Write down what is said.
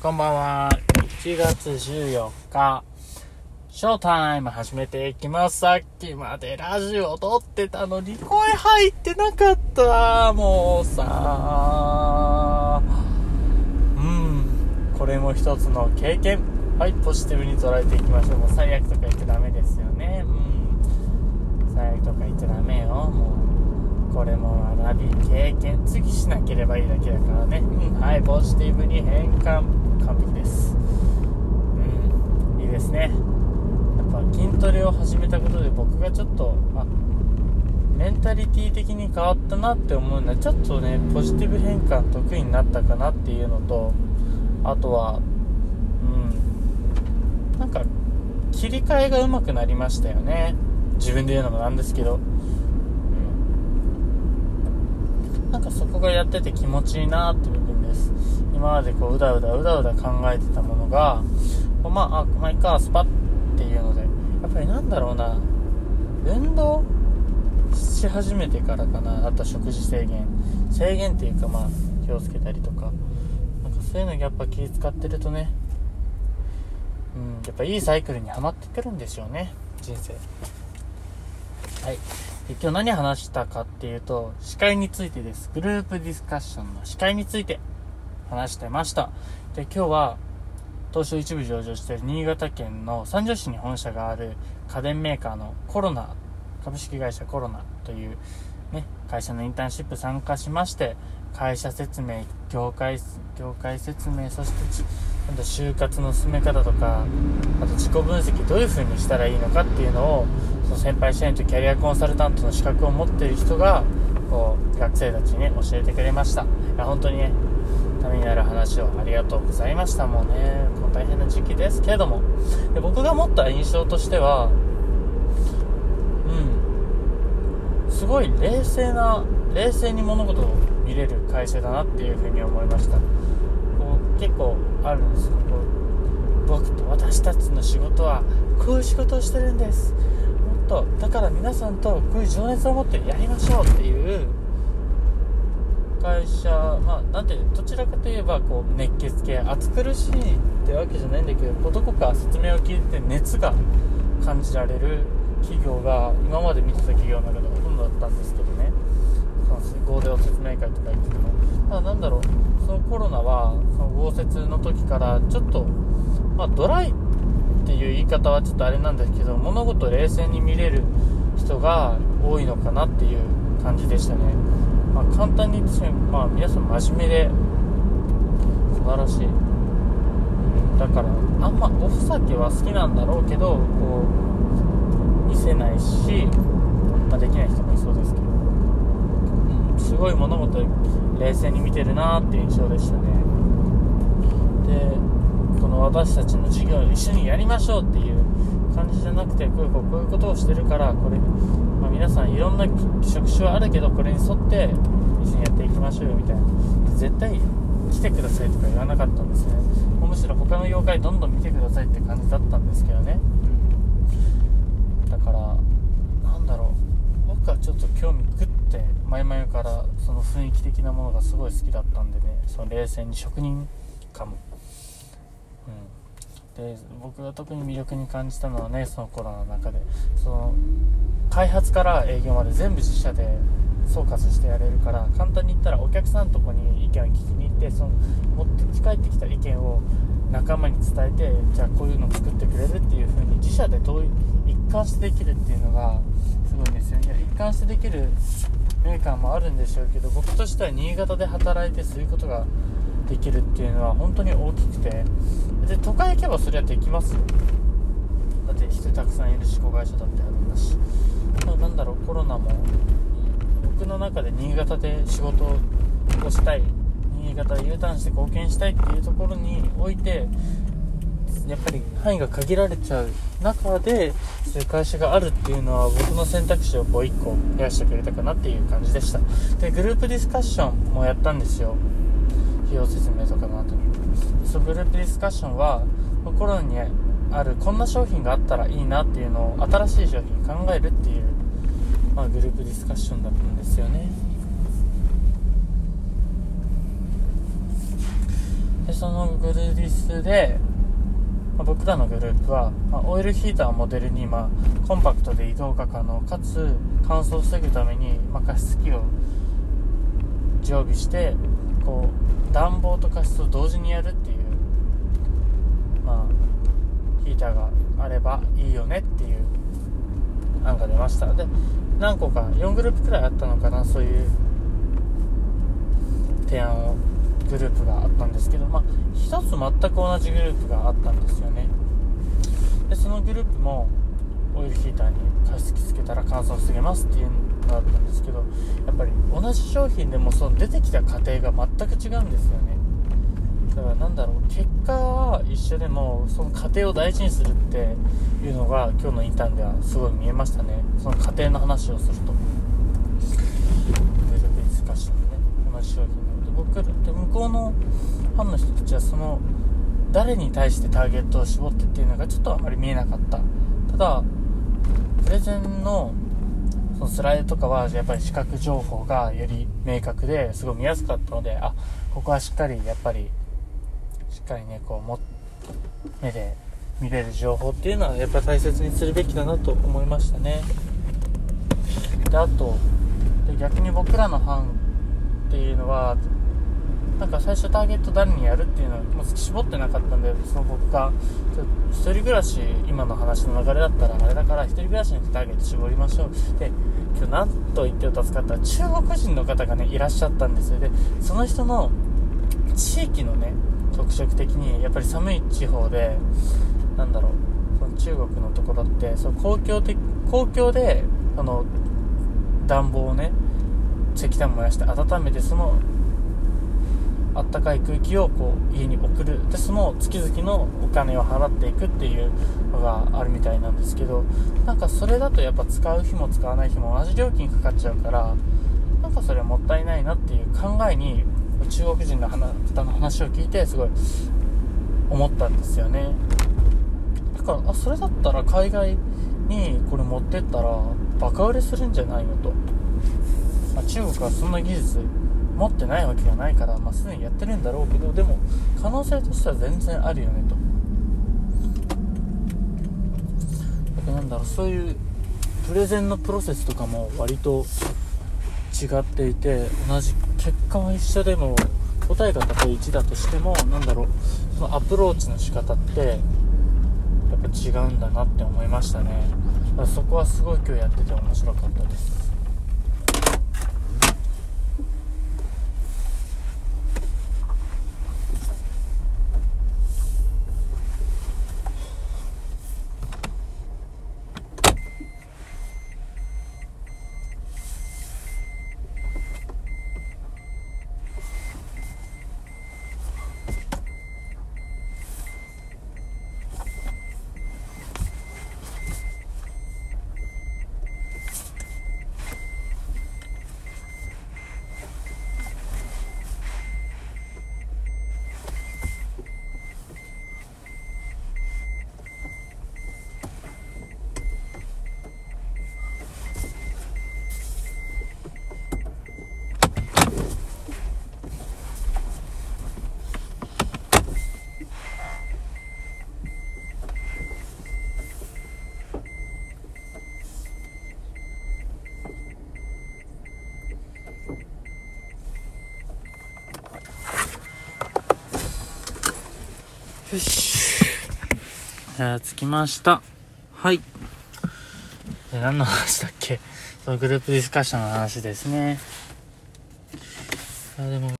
こんばんは。1月14日、ショータイム始めていきます。さっきまでラジオ撮ってたのに声入ってなかった。もうさうん。これも一つの経験。はい、ポジティブに捉えていきましょう。もう最悪とか言ってダメですよね。うん。最悪とか言っちゃダメよ。もう。これも学び経験次しなければいいだけだからね、うん、はいポジティブに変換完璧です。うん。いいですね。やっぱ筋トレを始めたことで僕がちょっとあメンタリティー的に変わったなって思うのはちょっとねポジティブ変換得意になったかなっていうのとあとはうん。なんか切り替えがうまくなりましたよね。自分で言うのもなんですけど。うん。なんかそこがやってて気持ちいいなって部分です。今までこううだうだうだうだ考えてたものがこうまああまあいいかスパッっていうのでやっぱりなんだろうな。運動し始めてからかな。あと食事制限。制限っていうかまあ気をつけたりとか。なんかそういうのやっぱ気使ってるとね。うんやっぱいいサイクルにはまってくるんですよね。人生。はい。今日何話したかっていうと、司会についてです。グループディスカッションの司会について。話してました。で、今日は、東証一部上場している新潟県の三条市に本社がある家電メーカーのコロナ、株式会社コロナというね、会社のインターンシップ参加しまして、会社説明、業界、業界説明、そして、今度就活の進め方とか、あと自己分析どういう風にしたらいいのかっていうのを、その先輩社員とキャリアコンサルタントの資格を持っている人が、こう、学生たちに、教えてくれました。いや、本当にね、ためになる話をありがとうございました。もうね、この大変な時期ですけれども。で僕が持った印象としては、うん、すごい冷静な、冷静に物事を見れる会社だなっていうふうに思いました。こう結構あるんですよ。こう僕と私たちの仕事はこういう仕事をしてるんです。もっと、だから皆さんとこういう情熱を持ってやりましょうっていう会社、まあ、なんてどちらかといえばこう熱血系暑苦しいってわけじゃないんだけどこうどこか説明を聞いて熱が感じられる企業が今まで見てた企業の中でほとんどだったんですけどね。その合同説明会とか言ってても。ただなんだろう。そのコロナはその豪雪の時からちょっと、まあ、ドライっていう言い方はちょっとあれなんですけど物事を冷静に見れる人が多いのかなっていう感じでしたね。まあ、簡単に言ってしまえば、まあ、皆さん真面目で素晴らしい、だからあんまおふざけは好きなんだろうけどこう見せないし、まあ、できない人もいそうですけど、うん、すごい物事冷静に見てるなっていう印象でしたね。でこの私たちの授業を一緒にやりましょうっていう感じじゃなくてこういうこういうことをしてるからこれ、まあ、皆さんいろんな職種はあるけどこれに沿って一緒にやっていきましょうよみたいな。絶対来てくださいとか言わなかったんですね。むしろ他の妖怪どんどん見てくださいって感じだったんですけどね、うん、だからなんだろう。僕はちょっと興味グッて前々からその雰囲気的なものがすごい好きだったんでねその冷静に職人感も。で僕が特に魅力に感じたのはねそのコロナの中で。その開発から営業まで全部自社で総括してやれるから簡単に言ったらお客さんのとこに意見を聞きに行ってその持って帰ってきた意見を仲間に伝えてじゃあこういうの作ってくれるっていう風に自社でどう一貫してできるっていうのがすごいんですよね。一貫してできるメーカーもあるんでしょうけど僕としては新潟で働いてそういうことができるっていうのは本当に大きくて。で都会行けばそれはできますよ。だって人たくさんいるし子会社だってあるんだし、まあ、なんだろうコロナも。僕の中で新潟で仕事をしたい。新潟 U ターンして貢献したいっていうところにおいてやっぱり範囲が限られちゃう中でそういう会社があるっていうのは僕の選択肢をこう1個増やしてくれたかなっていう感じでした。でグループディスカッションもやったんですよ。費用説明とかの後にそのグループディスカッションはコロナにあるこんな商品があったらいいなっていうのを新しい商品考えるっていう、まあ、グループディスカッションだったんですよね。でそのグルーディスで、まあ、僕らのグループは、まあ、オイルヒーターをモデルに、まあ、コンパクトで移動が可能かつ乾燥を防ぐために、まあ、加湿器を常備してこう暖房と加湿を同時にやるっていうまあヒーターがあればいいよねっていう案が出ました。で何個か4グループくらいあったのかなそういう提案をグループがあったんですけどまあ1つ全く同じグループがあったんですよね。でそのグループもオイルヒーターに加湿器つけたら乾燥防げますっていうだったんですけどやっぱり同じ商品でもその出てきた過程が全く違うんですよね。だからなんだろう結果は一緒でもその過程を大事にするっていうのが今日のインターンではすごい見えましたね。その過程の話をすると。デルベスカションね。同じ商品で僕で向こうのファンの人たちはその誰に対してターゲットを絞ってっていうのがちょっとあまり見えなかった。ただプレゼンのそのスライドとかはやっぱり視覚情報がより明確ですごい見やすかったのであここはしっかりやっぱりしっかりねこうも目で見れる情報っていうのはやっぱ大切にするべきだなと思いましたね。であとで逆に僕らの班っていうのはなんか最初ターゲット誰にやるっていうのはもう絞ってなかったんでその僕が一人暮らし今の話の流れだったらあれだから一人暮らしにターゲット絞りましょう。で今日何と言って助かったら中国人の方がねいらっしゃったんですよ。でその人の地域のね特色的にやっぱり寒い地方でなんだろうその中国のところってその公共的公共であの暖房をね石炭燃やして温めてそのあったかい空気をこう家に送る。でその月々のお金を払っていくっていうのがあるみたいなんですけどなんかそれだとやっぱ使う日も使わない日も同じ料金かかっちゃうからなんかそれはもったいないなっていう考えに中国人の方の話を聞いてすごい思ったんですよね。だからあそれだったら海外にこれ持ってったらバカ売れするんじゃないのと、まあ、中国はそんな技術持ってないわけがないから、まあ、すでにやってるんだろうけどでも可能性としては全然あるよねとだからなんだろうそういうプレゼンのプロセスとかも割と違っていて同じ結果は一緒でも答えがたとえ1だとしても何だろうそのアプローチの仕方ってやっぱ違うんだなって思いましたね。だからそこはすごい今日やってて面白かったです。よし。じゃあ着きました。はい。で何の話だっけ？そのグループディスカッションの話ですね。あでも